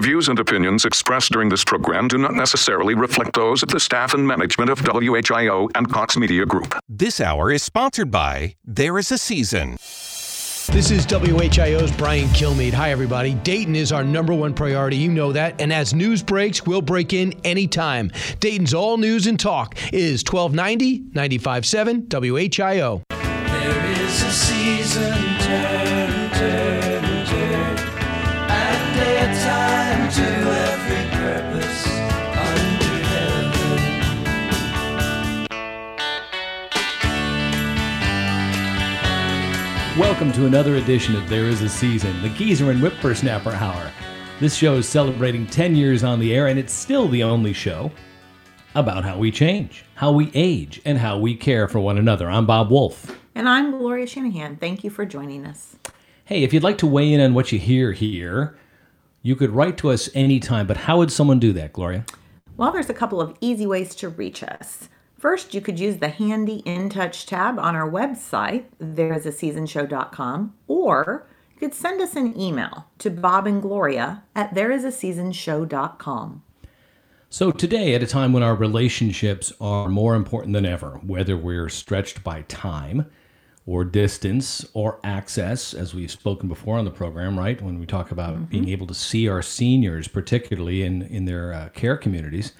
The views and opinions expressed during this program do not necessarily reflect those of the staff and management of WHIO and Cox Media Group. This hour is sponsored by There Is a Season. This is WHIO's Brian Kilmeade. Hi, everybody. Dayton is our number one priority. You know that. And as news breaks, we'll break in anytime. Dayton's all news and talk is 1290 957 WHIO. There is a season, turn, turn, Welcome to another edition of There Is a Season, the Geezer and Whippersnapper Hour. This show is celebrating 10 years on the air, and it's still the only show about how we change, how we age, and how we care for one another. I'm Bob Wolf. And I'm Gloria Shanahan. Thank you for joining us. Hey, if you'd like to weigh in on what you hear here, you could write to us anytime, but how would someone do that, Gloria? Well, there's a couple of easy ways to reach us. First, you could use the handy In Touch tab on our website, thereisaseasonshow.com, or you could send us an email to Bob and Gloria at thereisaseasonshow.com. So, today, at a time when our relationships are more important than ever, whether we're stretched by time or distance or access, as we've spoken before on the program, right? When we talk about being able to see our seniors, particularly in, in their uh, care communities,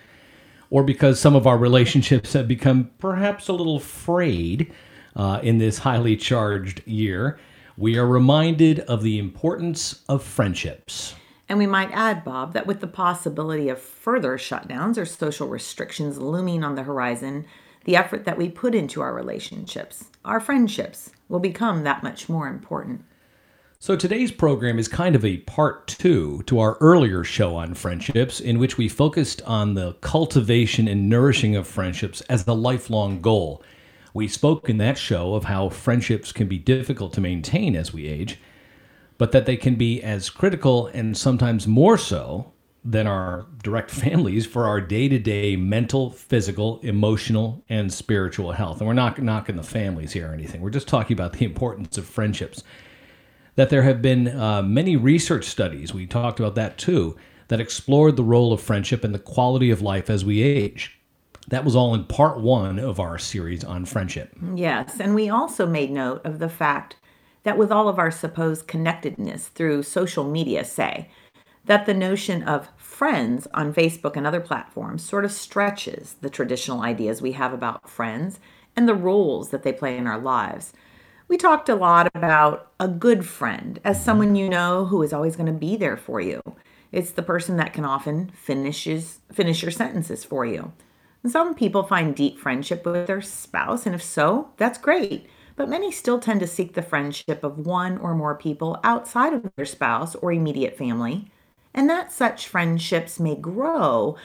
or because some of our relationships have become perhaps a little frayed uh, in this highly charged year, we are reminded of the importance of friendships. And we might add, Bob, that with the possibility of further shutdowns or social restrictions looming on the horizon, the effort that we put into our relationships, our friendships, will become that much more important. So today's program is kind of a part two to our earlier show on friendships, in which we focused on the cultivation and nourishing of friendships as the lifelong goal. We spoke in that show of how friendships can be difficult to maintain as we age, but that they can be as critical and sometimes more so than our direct families for our day to day mental, physical, emotional, and spiritual health. And we're not knocking the families here or anything, we're just talking about the importance of friendships that there have been uh, many research studies, we talked about that too, that explored the role of friendship and the quality of life as we age. That was all in part one of our series on friendship. Yes, and we also made note of the fact that with all of our supposed connectedness through social media, say, that the notion of friends on Facebook and other platforms sort of stretches the traditional ideas we have about friends and the roles that they play in our lives. We talked a lot about a good friend as mm-hmm. someone you know who is always going to be there for you. It's the person that can often finishes finish your sentences for you. And some people find deep friendship with their spouse, and if so, that's great. But many still tend to seek the friendship of one or more people outside of their spouse or immediate family, and that such friendships may grow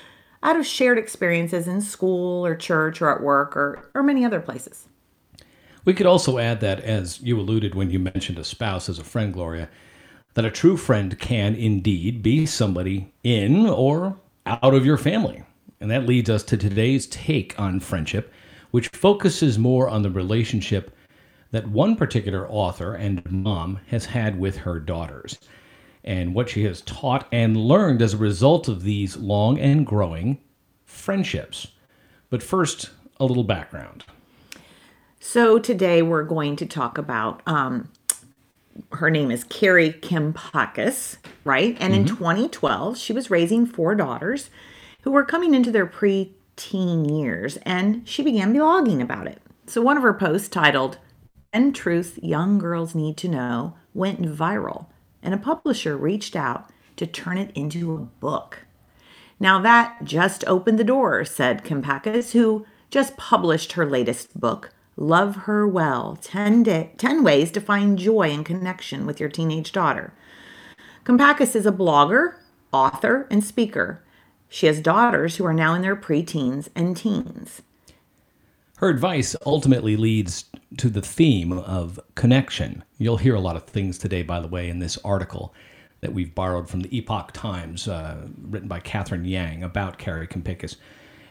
out of shared experiences in school or church or at work or, or many other places. We could also add that, as you alluded when you mentioned a spouse as a friend, Gloria, that a true friend can indeed be somebody in or out of your family. And that leads us to today's take on friendship, which focuses more on the relationship that one particular author and mom has had with her daughters and what she has taught and learned as a result of these long and growing friendships. But first, a little background. So today we're going to talk about um, her name is Kari Kampakis, right? And in 2012, she was raising four daughters who were coming into their pre-teen years, and she began blogging about it. So one of her posts titled 10 Truths Young Girls Need to Know went viral, and a publisher reached out to turn it into a book. Now that just opened the door, said Kampakis, who just published her latest book, Love Her Well 10, day, 10 Ways to Find Joy and Connection with Your Teenage Daughter. Kampakis is a blogger, author, and speaker. She has daughters who are now in their preteens and teens. Her advice ultimately leads to the theme of connection. You'll hear a lot of things today, by the way, in this article that we've borrowed from the Epoch Times, uh, written by Catherine Yang about Kari Kampakis.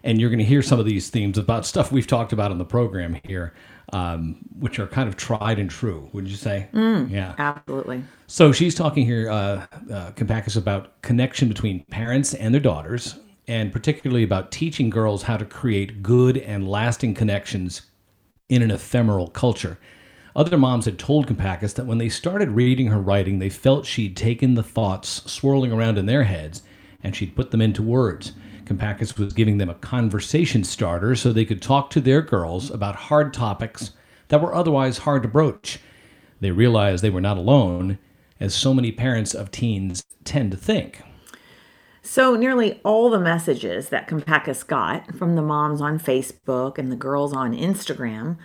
And you're going to hear some of these themes about stuff we've talked about on the program here, um, which are kind of tried and true. Would you say? yeah. Absolutely. So she's talking here, uh, uh, Kampakis, about connection between parents and their daughters, and particularly about teaching girls how to create good and lasting connections in an ephemeral culture. Other moms had told Kampakis that when they started reading her writing, they felt she'd taken the thoughts swirling around in their heads and she'd put them into words. Kampakis was giving them a conversation starter so they could talk to their girls about hard topics that were otherwise hard to broach. They realized they were not alone, as so many parents of teens tend to think. So, nearly all the messages that Kampakis got from the moms on Facebook and the girls on Instagram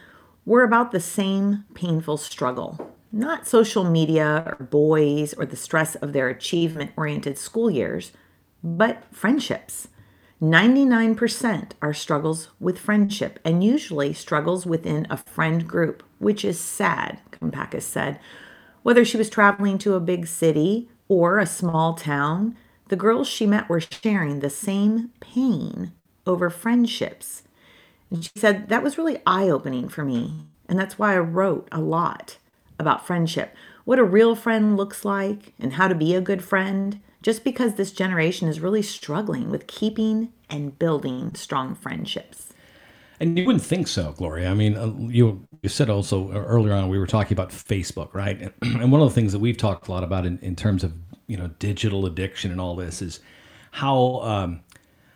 were about the same painful struggle. Not social media or boys or the stress of their achievement oriented school years, but friendships. 99% are struggles with friendship and usually struggles within a friend group, which is sad, Kampakis said. Whether she was traveling to a big city or a small town, the girls she met were sharing the same pain over friendships. And she said that was really eye opening for me. And that's why I wrote a lot about friendship what a real friend looks like and how to be a good friend, just because this generation is really struggling with keeping and building strong friendships. And you wouldn't think so, Gloria. I mean, uh, you you said also earlier on we were talking about Facebook, right? And one of the things that we've talked a lot about in, in terms of you know digital addiction and all this is how um,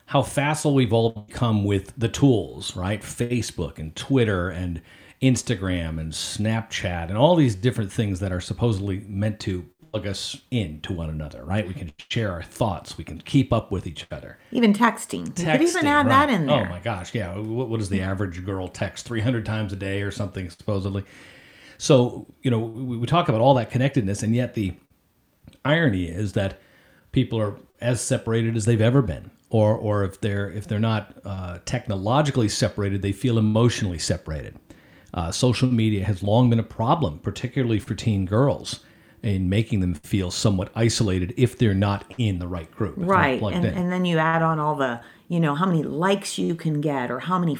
how facile we've all become with the tools, right? Facebook and Twitter and Instagram and Snapchat and all these different things that are supposedly meant to plug us into one another, right? We can share our thoughts, we can keep up with each other. Even texting. you could even Texting, add that in there. Oh my gosh, yeah. What, what does the average girl text 300 times a day or something, supposedly? So, you know, we, we talk about all that connectedness, and yet the irony is that people are as separated as they've ever been. Or, or if they're if they're not uh, technologically separated, they feel emotionally separated. Uh, social media has long been a problem, particularly for teen girls, in making them feel somewhat isolated if they're not in the right group. if they're not right and, and then you add on all the you know how many likes you can get or how many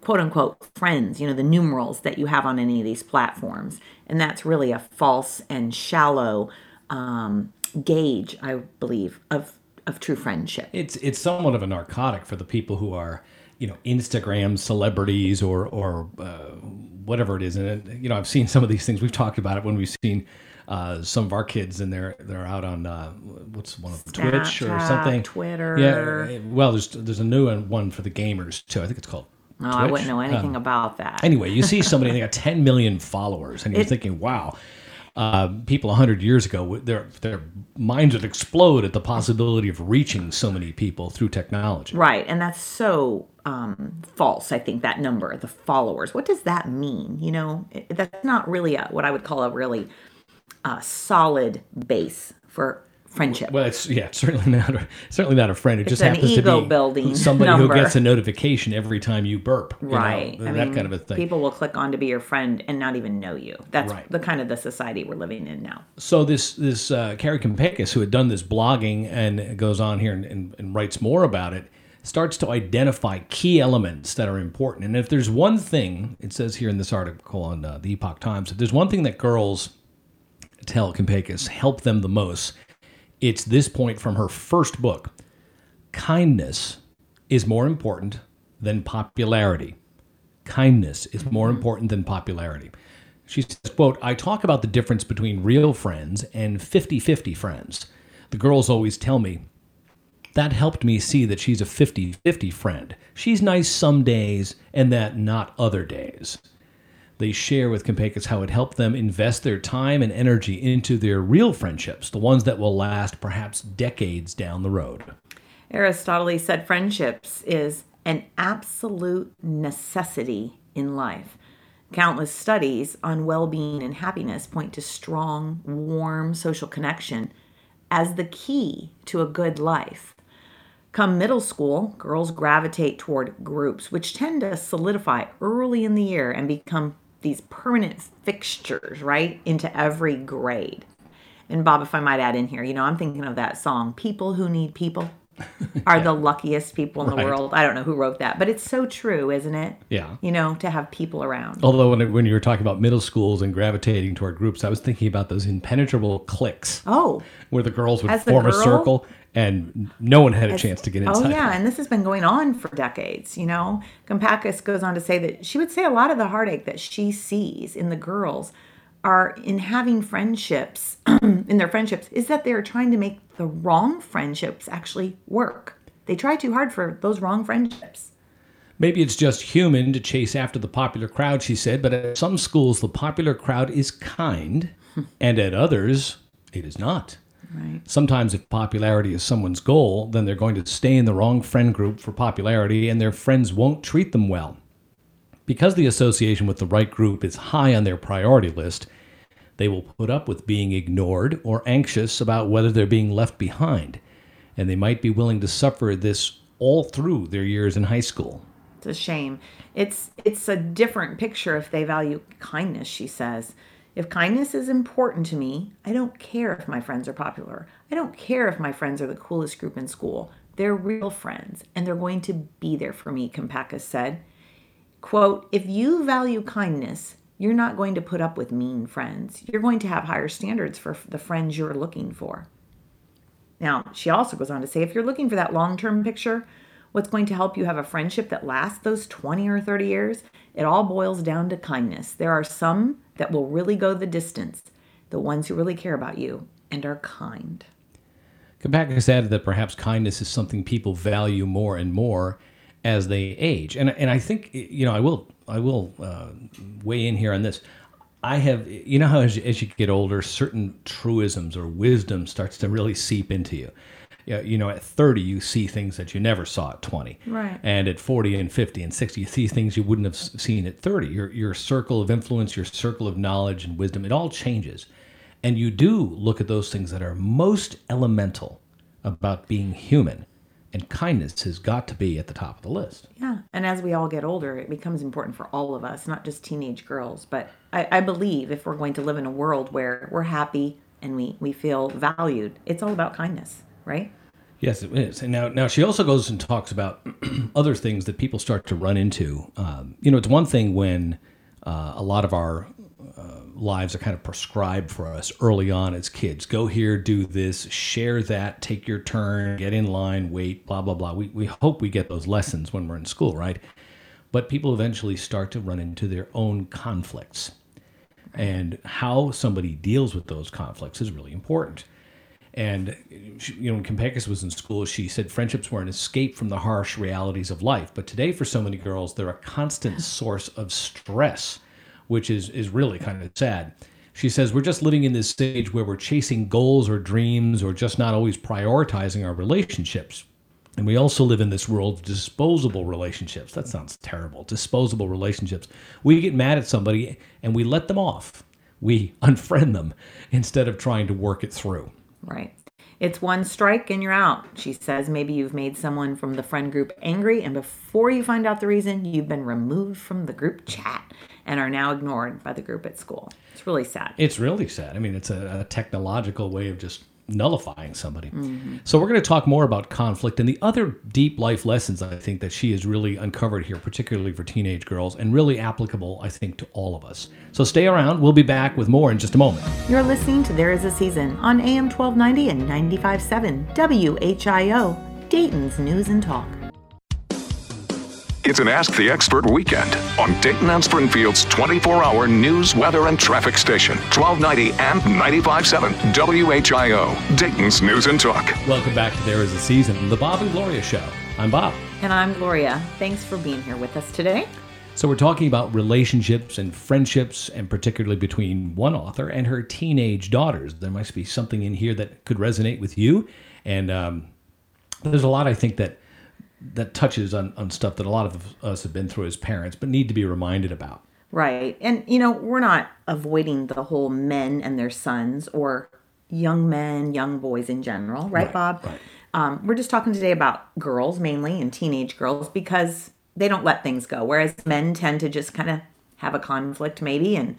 quote unquote friends you know the numerals that you have on any of these platforms and that's really a false and shallow um, gauge i believe of of true friendship it's it's somewhat of a narcotic for the people who are you know Instagram celebrities or or uh, whatever it is. And you know, I've seen some of these things. We've talked about it when we've seen uh, some of our kids and they're they're out on uh, what's one of them, Twitch or something. Twitter. Yeah. Well, there's there's a new one for the gamers too. I think it's called. no i wouldn't know anything Um, about that Anyway, you see somebody they got 10 million followers, and you're It- thinking, wow. Uh, people 100 years ago, their their minds would explode at the possibility of reaching so many people through technology. Right, and that's so um, false. I think that number, the followers. What does that mean? You know, it, that's not really a, what I would call a really uh, solid base for friendship. Well, it's yeah, certainly not a, certainly not a friend. It It's just happens to be ego-building somebody number. who gets a notification every time you burp. you know, right, that I mean, kind of a thing. People will click on to be your friend and not even know you. That's Right. the kind of the society we're living in now. so this this uh, Kari Kampakis, who had done this blogging and goes on here and, and, and writes more about it, starts to identify key elements that are important. And if there's one thing, it says here in this article on uh, the Epoch Times, if there's one thing that girls tell Kampakis help them the most, it's this point from her first book. Kindness is more important than popularity. Kindness is more mm-hmm. important than popularity. She says, quote, I talk about the difference between real friends and 50-50 friends. The girls always tell me, that helped me see that she's a 50-50 friend. She's nice some days and that not other days. They share with Kampakis how it helped them invest their time and energy into their real friendships, the ones that will last perhaps decades down the road. Aristotle said friendships is an absolute necessity in life. Countless studies on well being and happiness point to strong, warm social connection as the key to a good life. Come middle school, girls gravitate toward groups, which tend to solidify early in the year and become these permanent fixtures, right, into every grade. And Bob, if I might add in here, you know, I'm thinking of that song, People Who Need People. are the luckiest people in the world. I don't know who wrote that, but it's so true, isn't it? Yeah. You know, to have people around. Although when, when you were talking about middle schools and gravitating toward groups, I was thinking about those impenetrable cliques Oh, where the girls would form a circle and no one had a chance to get oh, inside. Oh yeah, and this has been going on for decades. You know, Kampakis goes on to say that she would say a lot of the heartache that she sees in the girls are in having friendships in their friendships is that they're trying to make the wrong friendships actually work. They try too hard for those wrong friendships. Maybe it's just human to chase after the popular crowd, she said, but at some schools, the popular crowd is kind, and at others, it is not. Right. Sometimes, if popularity is someone's goal, then they're going to stay in the wrong friend group for popularity, and their friends won't treat them well. Because the association with the right group is high on their priority list, they will put up with being ignored or anxious about whether they're being left behind, and they might be willing to suffer this all through their years in high school. It's a shame. It's it's a different picture if they value kindness, she says. If kindness is important to me, I don't care if my friends are popular. I don't care if my friends are the coolest group in school. They're real friends and they're going to be there for me, Kampakis said. Quote, if you value kindness, you're not going to put up with mean friends. You're going to have higher standards for the friends you're looking for. Now, she also goes on to say if you're looking for that long term picture, what's going to help you have a friendship that lasts those 20 or 30 years, it all boils down to kindness. There are some that will really go the distance, the ones who really care about you and are kind. Kampakis added that perhaps kindness is something people value more and more as they age, and and I think you know I will I will uh, weigh in here on this. I have you know how as you, as you get older, certain truisms or wisdom starts to really seep into you. Yeah, you know, at 30, you see things that you never saw at 20. Right. And at 40 and 50 and 60, you see things you wouldn't have seen at 30. Your, your circle of influence, your circle of knowledge and wisdom, it all changes. And you do look at those things that are most elemental about being human. And kindness has got to be at the top of the list. Yeah. And as we all get older, it becomes important for all of us, not just teenage girls. But I, I believe if we're going to live in a world where we're happy and we, we feel valued, it's all about kindness, right? Yes, it is. And now, now she also goes and talks about other things that people start to run into. Um, you know, it's one thing when uh, a lot of our uh, lives are kind of prescribed for us early on as kids. Go here, do this, share that, take your turn, get in line, wait, blah, blah, blah. We, we hope we get those lessons when we're in school, right? But people eventually start to run into their own conflicts. And how somebody deals with those conflicts is really important. And she, you know, when Kampakis was in school, she said friendships were an escape from the harsh realities of life. But today, for so many girls, they're a constant source of stress, which is is really kind of sad. She says we're just living in this stage where we're chasing goals or dreams, or just not always prioritizing our relationships. And we also live in this world of disposable relationships. That sounds terrible. Disposable relationships. We get mad at somebody and we let them off. We unfriend them instead of trying to work it through. Right. It's one strike and you're out. She says maybe you've made someone from the friend group angry, and before you find out the reason, you've been removed from the group chat and are now ignored by the group at school. It's really sad. It's really sad. I mean, it's a, a technological way of just nullifying somebody. Mm-hmm. So we're going to talk more about conflict and the other deep life lessons I think that she has really uncovered here, particularly for teenage girls, and really applicable, I think, to all of us. So stay around. We'll be back with more in just a moment. You're listening to There Is a Season on AM 1290 and 95.7 WHIO, Dayton's News and Talk. It's an Ask the Expert weekend on Dayton and Springfield's 24 hour news, weather, and traffic station, 1290 and 95.7 WHIO, Dayton's News and Talk. Welcome back to There Is a Season, the Bob and Gloria Show. I'm Bob. And I'm Gloria. Thanks for being here with us today. So we're talking about relationships and friendships, and particularly between one author and her teenage daughters. There must be something in here that could resonate with you, and um, there's a lot I think that that touches on, on stuff that a lot of us have been through as parents, but need to be reminded about. Right. And, you know, we're not avoiding the whole men and their sons or young men, young boys in general, right, Right, Bob? right. Um, we're just talking today about girls mainly and teenage girls because they don't let things go, whereas men tend to just kind of have a conflict maybe and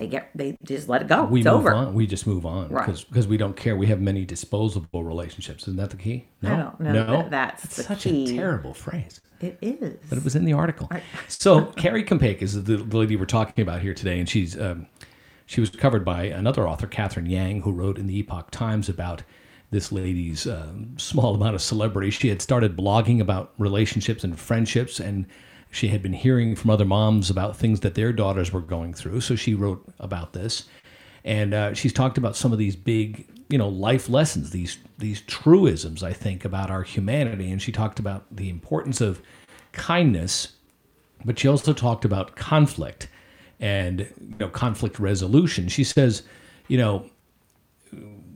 they get they just let it go. We it's move over. on. We just move on Right. because we don't care. We have many disposable relationships. Isn't that the key? No, I don't know No, that that's the such key. a terrible phrase. It is. but it was in the article. So Carrie Compake is the, the lady we're talking about here today, and she's um, she was covered by another author, Catherine Yang, who wrote in the Epoch Times about this lady's um, small amount of celebrity. She had started blogging about relationships and friendships, and she had been hearing from other moms about things that their daughters were going through. So she wrote about this, and uh, she's talked about some of these big, you know, life lessons, these these truisms, I think, about our humanity. And she talked about the importance of kindness but she also talked about conflict and you know conflict resolution. She says, you know,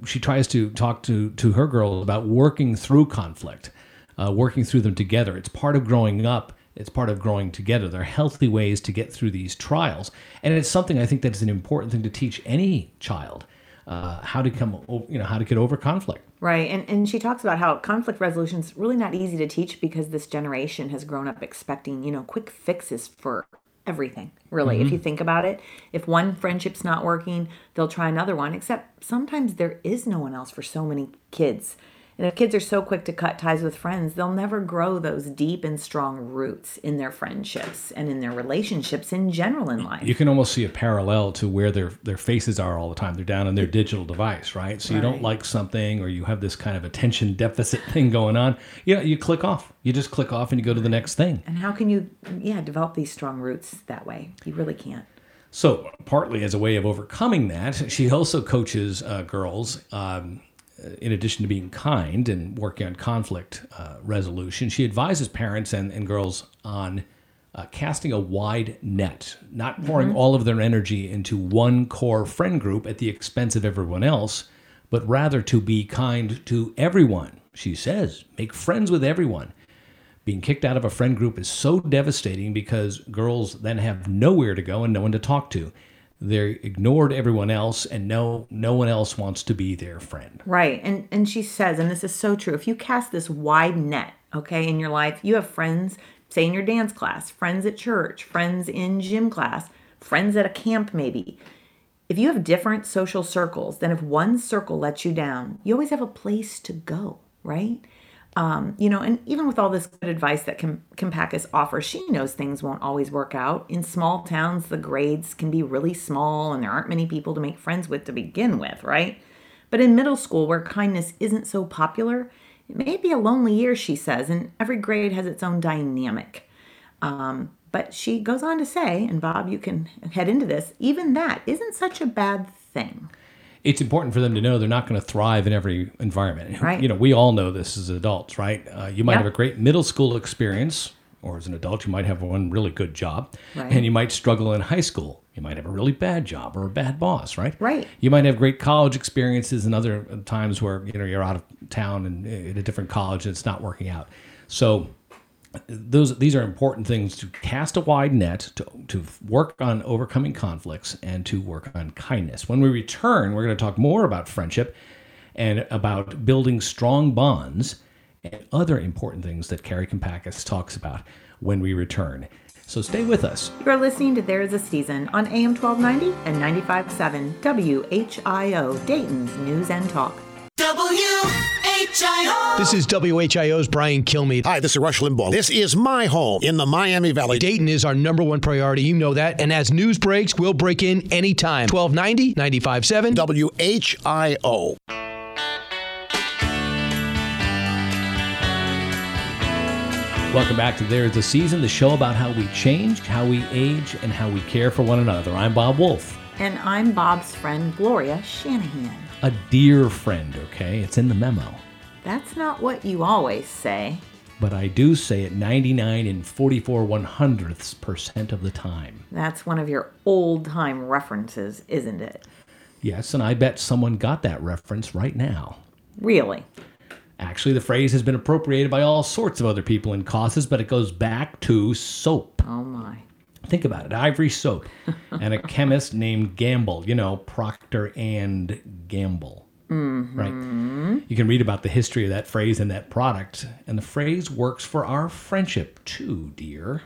she tries to talk to to her girls about working through conflict, uh, working through them together. It's part of growing up. It's part of growing together. There are healthy ways to get through these trials, and it's something I think that is an important thing to teach any child uh, how to come, you know, how to get over conflict. Right. And and she talks about how conflict resolution is really not easy to teach because this generation has grown up expecting, you know, quick fixes for everything. Really. If you think about it, if one friendship's not working, they'll try another one, except sometimes there is no one else for so many kids. And if kids are so quick to cut ties with friends, they'll never grow those deep and strong roots in their friendships and in their relationships in general in life. You can almost see a parallel to where their their faces are all the time. They're down on their digital device, right? So you don't like something, or you have this kind of attention deficit thing going on. Yeah, you click off. You just click off, and you go to the next thing. and how can you yeah, develop these strong roots that way? You really can't. So, partly as a way of overcoming that, she also coaches uh, girls. Um, in addition to being kind and working on conflict uh, resolution, she advises parents and, and girls on uh, casting a wide net, not pouring all of their energy into one core friend group at the expense of everyone else, but rather to be kind to everyone. She says, make friends with everyone. Being kicked out of a friend group is so devastating because girls then have nowhere to go and no one to talk to. They're ignored everyone else and no no one else wants to be their friend. Right. And and she says, and this is so true, if you cast this wide net, okay, in your life, you have friends, say in your dance class, friends at church, friends in gym class, friends at a camp maybe. If you have different social circles, then if one circle lets you down, you always have a place to go, right? Um, you know, and even with all this good advice that Kim, offers, she knows things won't always work out. In small towns, the grades can be really small and there aren't many people to make friends with to begin with, right? But in middle school, where kindness isn't so popular, it may be a lonely year, she says, and every grade has its own dynamic. Um, but she goes on to say, and Bob, you can head into this, even that isn't such a bad thing. It's important for them to know they're not going to thrive in every environment. Right. You know, we all know this as adults, right? Uh, you might Yep. have a great middle school experience, or as an adult, you might have one really good job, Right. and you might struggle in high school. You might have a really bad job or a bad boss, right? Right. You might have great college experiences and other times where you know you're out of town and in a different college and it's not working out. So those these are important things to cast a wide net to, to work on overcoming conflicts and to work on kindness. When we return we're going to talk more about friendship and about building strong bonds and other important things that Kari Kampakis talks about when we return. So stay with us. You're listening to There Is a Season on AM 1290 and 95.7 WHIO, Dayton's News and Talk. WHIO. This is WHIO's Brian Kilmeade. Hi, this is Rush Limbaugh. This is my home in the Miami Valley. Dayton is our number one priority. You know that. And as news breaks, we'll break in anytime. 1290, 95.7. WHIO. welcome back to there's a season the show about how we change how we age and how we care for one another i'm bob wolf And I'm Bob's friend, Gloria Shanahan. a dear friend okay it's in the memo That's not what you always say. but I do say it 99 and 44 one hundredths percent of the time. That's one of your old time references, isn't it? Yes, and I bet someone got that reference right now. Really? Actually, the phrase has been appropriated by all sorts of other people and causes, but it goes back to soap. Oh my. Think about it ivory soap and a chemist named Gamble, you know, Procter and Gamble. Right. You can read about the history of that phrase and that product, and the phrase works for our friendship too, dear.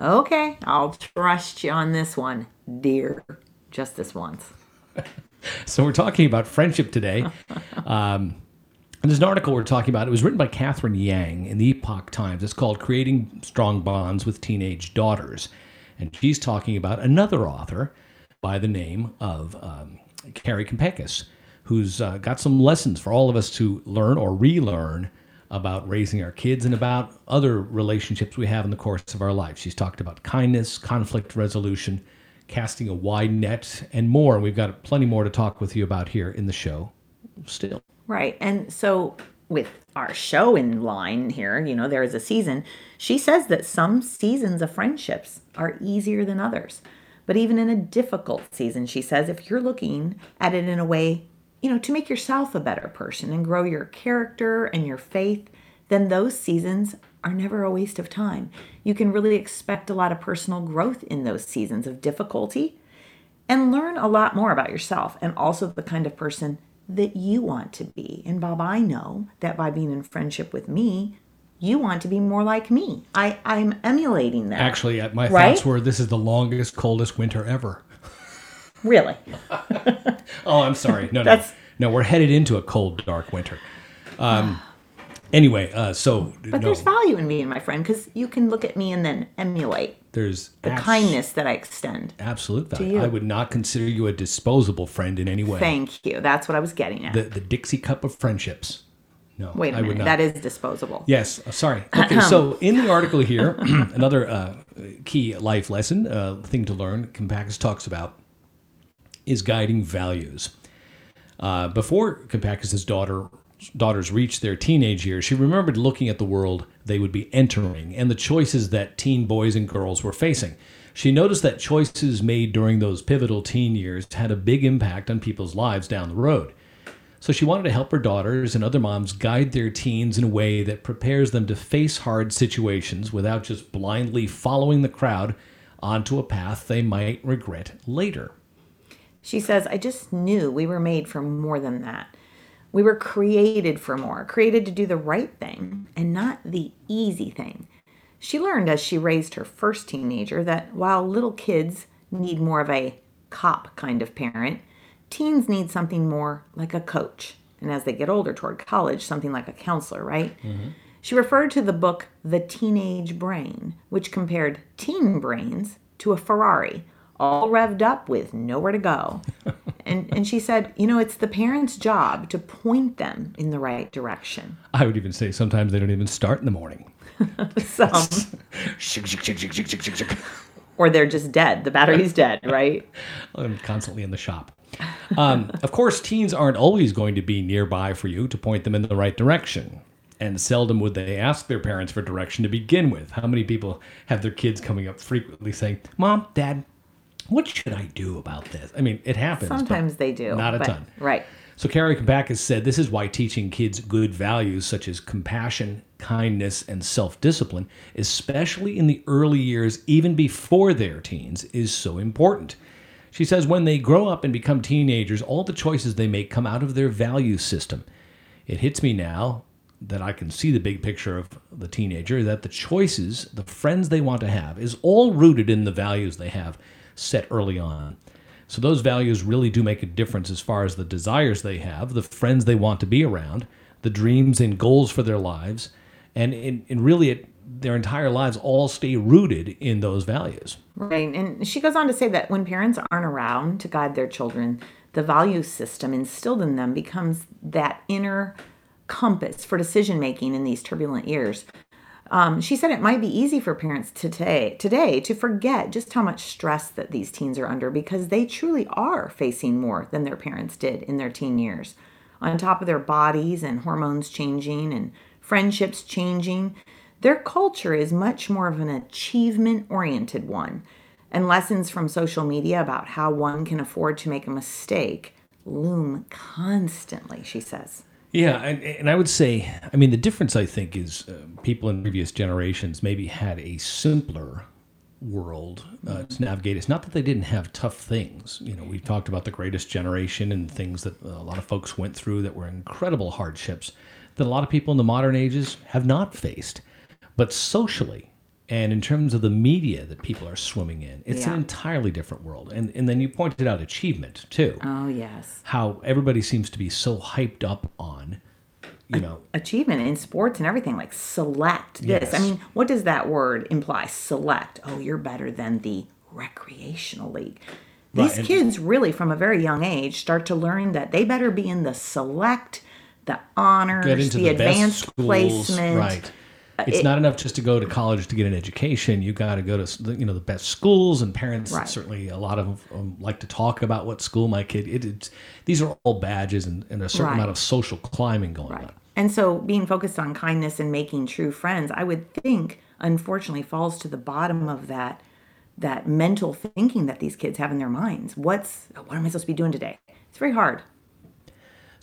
Okay, I'll trust you on this one, dear. just this once. So we're talking about friendship today. Um, and there's an article we're talking about. It was written by Catherine Yang in the Epoch Times. It's called "Creating Strong Bonds with Teenage Daughters," and she's talking about another author by the name of um, Kari Kampakis, who's uh, got some lessons for all of us to learn or relearn about raising our kids and about other relationships we have in the course of our life. She's talked about kindness, conflict resolution, casting a wide net, and more. We've got plenty more to talk with you about here in the show still. Right. And so with our show in line here, you know, there is a season. She says that some seasons of friendships are easier than others. But even in a difficult season, she says, if you're looking at it in a way, you know, to make yourself a better person and grow your character and your faith, then those seasons are never a waste of time. You can really expect a lot of personal growth in those seasons of difficulty and learn a lot more about yourself and also the kind of person that you want to be. And Bob, I know that by being in friendship with me, you want to be more like me. I, I'm emulating that. Actually, uh, my Right? thoughts were this is the longest, coldest winter ever. Really? Oh, I'm sorry. No, no. No, we're headed into a cold, dark winter. Um, anyway, uh, so But no, there's value in being my friend because you can look at me and then emulate there's the abs- kindness that I extend. Absolute value. you. I would not consider you a disposable friend in any way. Thank you. That's what I was getting at. the the Dixie cup of friendships. No, Wait a I would minute. not. That is disposable. Yes, uh, sorry. Okay, so in the article here, another uh, key life lesson, uh, thing to learn, Kampakis talks about, is guiding values. Uh, before Kampakis's daughter daughters reached their teenage years, she remembered looking at the world they would be entering and the choices that teen boys and girls were facing. She noticed that choices made during those pivotal teen years had a big impact on people's lives down the road. So she wanted to help her daughters and other moms guide their teens in a way that prepares them to face hard situations without just blindly following the crowd onto a path they might regret later. She says, I just knew we were made for more than that. We were created for more, created to do the right thing and not the easy thing. She learned as she raised her first teenager that while little kids need more of a cop kind of parent, teens need something more like a coach. And as they get older toward college, something like a counselor, right? Mm-hmm. She referred to the book The Teenage Brain, which compared teen brains to a Ferrari, all revved up with nowhere to go. and, and she said, you know, it's the parent's job to point them in the right direction. I would even say sometimes they don't even start in the morning. Some, or they're just dead. The battery's dead, right? I'm constantly in the shop. Um, of course, teens aren't always going to be nearby for you to point them in the right direction. And seldom would they ask their parents for direction to begin with. How many people have their kids coming up frequently saying, Mom, Dad, what should I do about this? I mean, it happens. Sometimes they do. Not a but- ton. Right. So Kari Kampakis said this is why teaching kids good values such as compassion, kindness, and self-discipline, especially in the early years, even before they're teens, is so important. She says when they grow up and become teenagers, all the choices they make come out of their value system. It hits me now that I can see the big picture of the teenager that the choices, the friends they want to have, is all rooted in the values they have set early on. So those values really do make a difference as far as the desires they have, the friends they want to be around, the dreams and goals for their lives, and in, and really it, their entire lives all stay rooted in those values. Right. And she goes on to say that when parents aren't around to guide their children, the value system instilled in them becomes that inner compass for decision making in these turbulent years. Um, she said it might be easy for parents today today to forget just how much stress that these teens are under because they truly are facing more than their parents did in their teen years. On top of their bodies and hormones changing and friendships changing, their culture is much more of an achievement oriented one. And lessons from social media about how one can afford to make a mistake loom constantly, she says. Yeah, and, and I would say, I mean, the difference I think is uh, people in previous generations maybe had a simpler world uh, to navigate. It's not that they didn't have tough things. You know, we've talked about the greatest generation and things that a lot of folks went through that were incredible hardships that a lot of people in the modern ages have not faced. But socially And in terms of the media that people are swimming in, it's an entirely different world. And and then you pointed out achievement too. Oh, yes. How everybody seems to be so hyped up on, you know, Achievement in sports and everything, like select this. I mean, what does that word imply? Select. Oh, you're better than the recreational league. These and- kids really, from a very young age, start to learn that they better be in the select, the honors, the, the, advanced schools, placement. right? Uh, it's it- not enough just to go to college to get an education. You got to go to the- you know the best schools, and parents Right. certainly a lot of them like to talk about what school my kid. It, it's these are all badges and, and a certain Right. amount of social climbing going Right. on. And so being focused on kindness and making true friends, I would think unfortunately falls to the bottom of that that mental thinking that these kids have in their minds. What's what am I supposed to be doing today? It's very hard.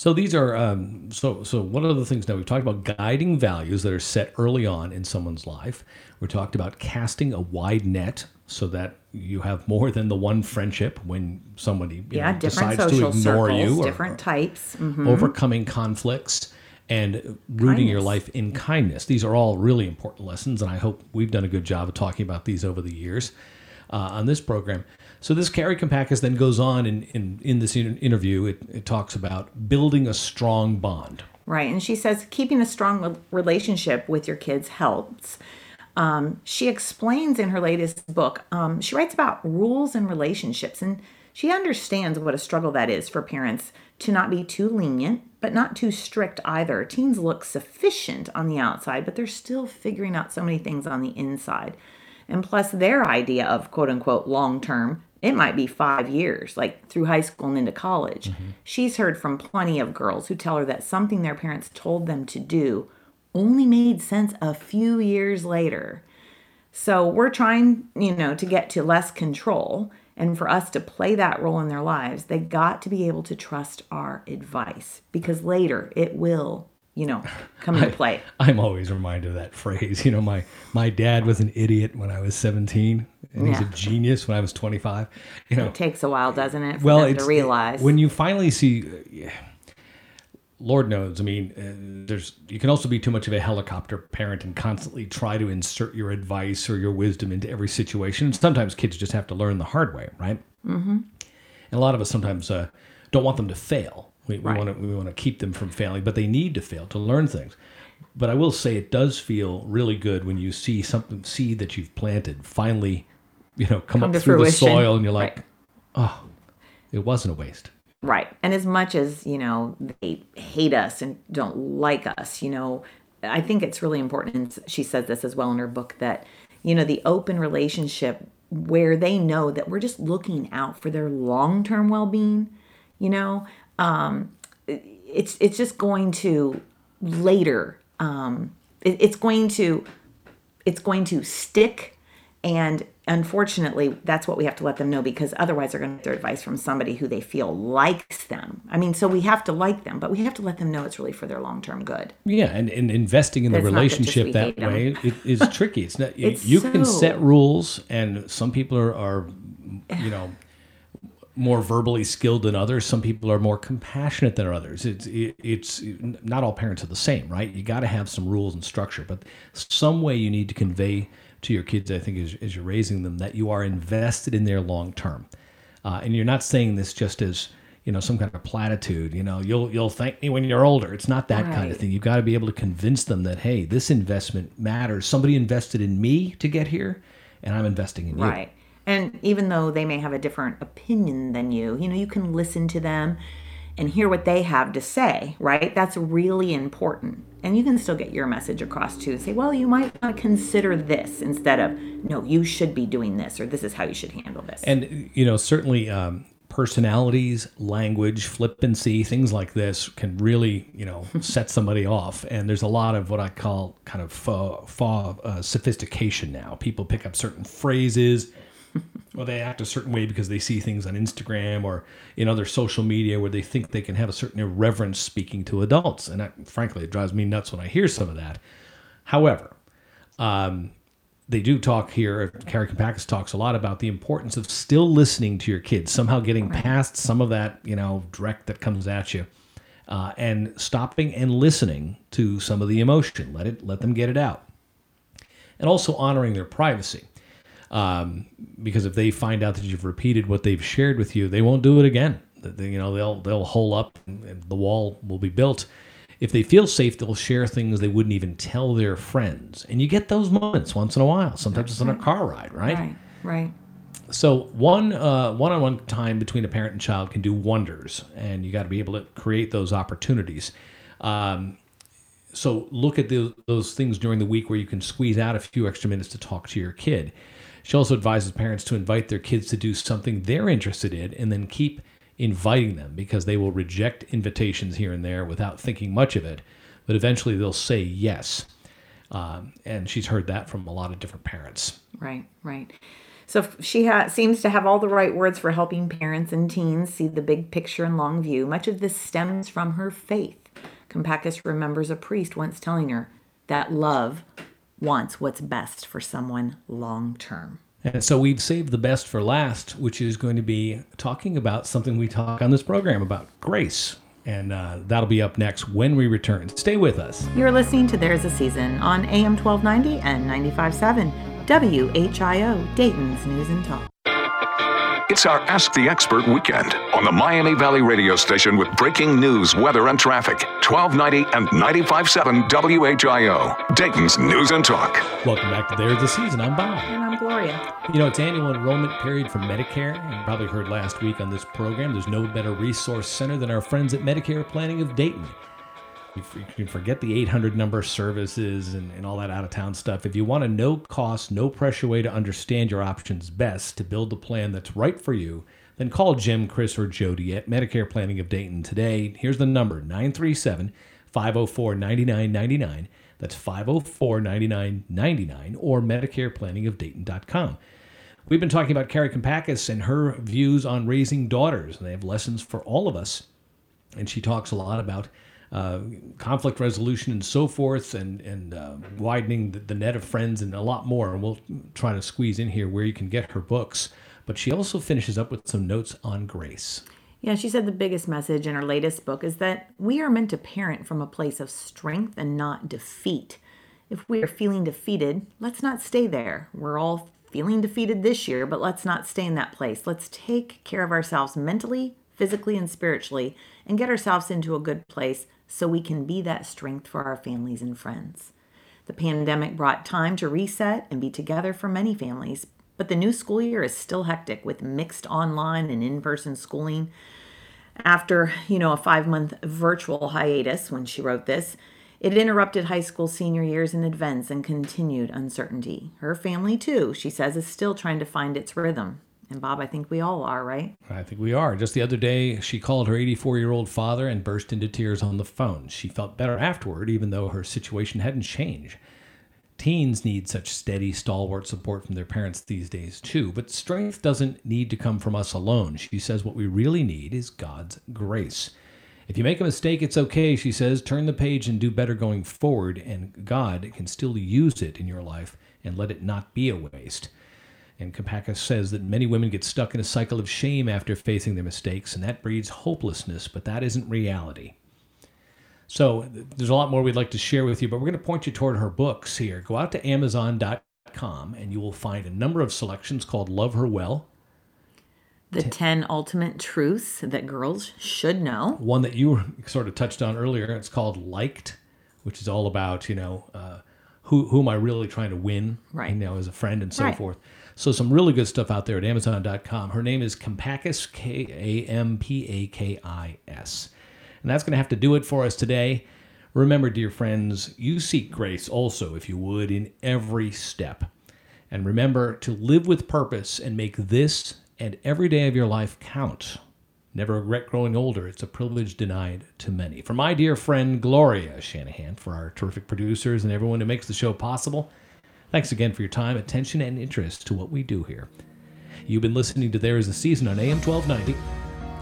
So these are um, so so. one of the things now? We've talked about guiding values that are set early on in someone's life. We talked about casting a wide net so that you have more than the one friendship when somebody you Yeah, know, decides to ignore circles, you or- different types. Mhm. overcoming conflicts and rooting your life in kindness. These are all really important lessons, and I hope we've done a good job of talking about these over the years uh, on this program. So this Kari Kampakis then goes on in, in, in this interview. It, it talks about building a strong bond. Right. And she says keeping a strong relationship with your kids helps. Um, she explains in her latest book, um, she writes about rules and relationships, and she understands what a struggle that is for parents to not be too lenient, but not too strict either. Teens look sufficient on the outside, but they're still figuring out so many things on the inside. And plus, their idea of quote unquote long term, it might be five years, like through high school and into college. Mm-hmm. She's heard from plenty of girls who tell her that something their parents told them to do only made sense a few years later. So we're trying, you know, to get to less control. And for us to play that role in their lives, they got to be able to trust our advice because later it will, you know, come into play. I'm always reminded of that phrase. You know, my my dad was an idiot when I was 17, and he's a genius when I was 25. You know, It takes a while, doesn't it, for well, it's to realize? when you finally see. uh, yeah, Lord knows. I mean, uh, there's you can also be too much of a helicopter parent and constantly try to insert your advice or your wisdom into every situation. And sometimes kids just have to learn the hard way, right? Mm-hmm. And a lot of us sometimes uh, don't want them to fail. We, we Right. want to we want to keep them from failing, but they need to fail to learn things. But I will say it does feel really good when you see something seed that you've planted finally, you know, come, Come up through fruition. the soil, and you're like, Right. oh, it wasn't a waste. Right. And as much as, you know, they hate us and don't like us, you know, I think it's really important. And she says this as well in her book that, you know, the open relationship where they know that we're just looking out for their long term well being, you know, um, it's, it's just going to later, um, it, it's going to, it's going to stick. And unfortunately that's what we have to let them know because otherwise they're going to get their advice from somebody who they feel likes them. I mean so we have to like them but we have to let them know it's really for their long-term good. Yeah, and, and investing in the relationship that way it is tricky. It's not you, It's you can set rules, and some people are, are, you know, more verbally skilled than others. Some people are more compassionate than others. It's it, it's not all parents are the same, right? You got to have some rules and structure, but some way you need to convey to your kids, I think, as, as you're raising them, that you are invested in their long term, uh, and you're not saying this just as you know some kind of platitude. You know, you'll you'll thank me when you're older. It's not that kind of thing. You've got to be able to convince them that hey, this investment matters. Somebody invested in me to get here, and I'm investing in you. right and even though they may have a different opinion than you you know you can listen to them and hear what they have to say right that's really important and you can still get your message across too say well you might want to consider this instead of no you should be doing this or this is how you should handle this And you know, certainly um, personalities, language, flippancy, things like this can really you know set somebody off. And there's a lot of what I call kind of fa, fa, uh, sophistication now. People pick up certain phrases. Or they act a certain way because they see things on Instagram or in other social media where they think they can have a certain irreverence speaking to adults. And that, frankly, it drives me nuts when I hear some of that. However, um, they do talk here. Kari Kampakis talks a lot about the importance of still listening to your kids, somehow getting past some of that, you know, direct that comes at you, uh, and stopping and listening to some of the emotion. Let it, let them get it out. and also honoring their privacy. Um, because if they find out that you've repeated what they've shared with you, they won't do it again. They- You know, they'll they'll hole up, and the wall will be built. If they feel safe, they'll share things they wouldn't even tell their friends. And you get those moments once in a while. Sometimes it's on a car ride, right? Right, right. So one uh, one-on-one time between a parent and child can do wonders, and you got to be able to create those opportunities. Um, so look at those, those things during the week where you can squeeze out a few extra minutes to talk to your kid. She also advises parents to invite their kids to do something they're interested in, and then keep inviting them because they will reject invitations here and there without thinking much of it, but eventually they'll say yes. Um, and she's heard that from a lot of different parents. Right, right. So she ha- seems to have all the right words for helping parents and teens see the big picture and long view. Much of this stems from her faith. Kampakis remembers a priest once telling her that love wants what's best for someone long term. And so we've saved the best for last, which is going to be talking about something we talk on this program about grace. And uh, that'll be up next when we return. Stay with us. You're listening to There's a Season on AM 1290 and 95.7 WHIO, Dayton's News and Talk. It's our Ask the Expert weekend on the Miami Valley radio station with breaking news, weather, and traffic. 1290 and 95.7 WHIO, Dayton's News and Talk. Welcome back to There's the Season. I'm Bob. And I'm Gloria. You know, it's annual enrollment period for Medicare. And you probably heard last week on this program, there's no better resource center than our friends at Medicare Planning of Dayton. You can forget the 800 number services and, and all that out of town stuff. If you want a no cost, no pressure way to understand your options best to build the plan that's right for you, then call Jim, Chris, or Jody at Medicare Planning of Dayton today. Here's the number 937 504 9999. That's 504 9999 or MedicarePlanningofDayton.com. We've been talking about Kari Kampakis and her views on raising daughters, and they have lessons for all of us and she talks a lot about uh, conflict resolution and so forth, and and uh, widening the, the net of friends and a lot more. And we'll try to squeeze in here where you can get her books. But she also finishes up with some notes on grace. Yeah, she said the biggest message in her latest book is that we are meant to parent from a place of strength and not defeat. If we are feeling defeated, let's not stay there. We're all feeling defeated this year, but let's not stay in that place. Let's take care of ourselves mentally, physically, and spiritually and get ourselves into a good place so we can be that strength for our families and friends. The pandemic brought time to reset and be together for many families, but the new school year is still hectic with mixed online and in person schooling. After, you know, a five month virtual hiatus when she wrote this, it interrupted high school senior years and events and continued uncertainty. Her family, too, she says, is still trying to find its rhythm. And Bob, I think we all are, right? I think we are. Just the other day, she called her 84 year old father and burst into tears on the phone. She felt better afterward, even though her situation hadn't changed. Teens need such steady, stalwart support from their parents these days, too. But strength doesn't need to come from us alone. She says what we really need is God's grace. If you make a mistake, it's okay, she says. Turn the page and do better going forward, and God can still use it in your life and let it not be a waste. And Kampakis says that many women get stuck in a cycle of shame after facing their mistakes, and that breeds hopelessness, but that isn't reality. So there's a lot more we'd like to share with you, but we're going to point you toward her books here. Go out to Amazon.com and you will find a number of selections called Love Her Well, The 10 ultimate truths that girls should know. one that you sort of touched on earlier. It's called Liked, which is all about, you know, uh, who, who am I really trying to win, Right. you know, as a friend and so Right. forth. So some really good stuff out there at Amazon.com. Her name is Kampakis, K A M P A K I S. And that's going to have to do it for us today. Remember, dear friends, you seek grace also, if you would, in every step. And remember to live with purpose and make this and every day of your life count. Never regret growing older. It's a privilege denied to many. For my dear friend Gloria Shanahan, for our terrific producers and everyone who makes the show possible, thanks again for your time, attention, and interest to what we do here. You've been listening to There Is a Season on AM 1290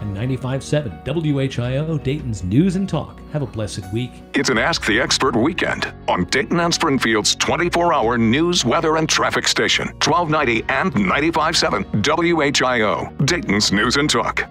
and 95.7 WHIO, Dayton's News and Talk. Have a blessed week. It's an Ask the Expert weekend on Dayton and Springfield's 24 hour news, weather, and traffic station. 1290 and 95.7 WHIO, Dayton's News and Talk.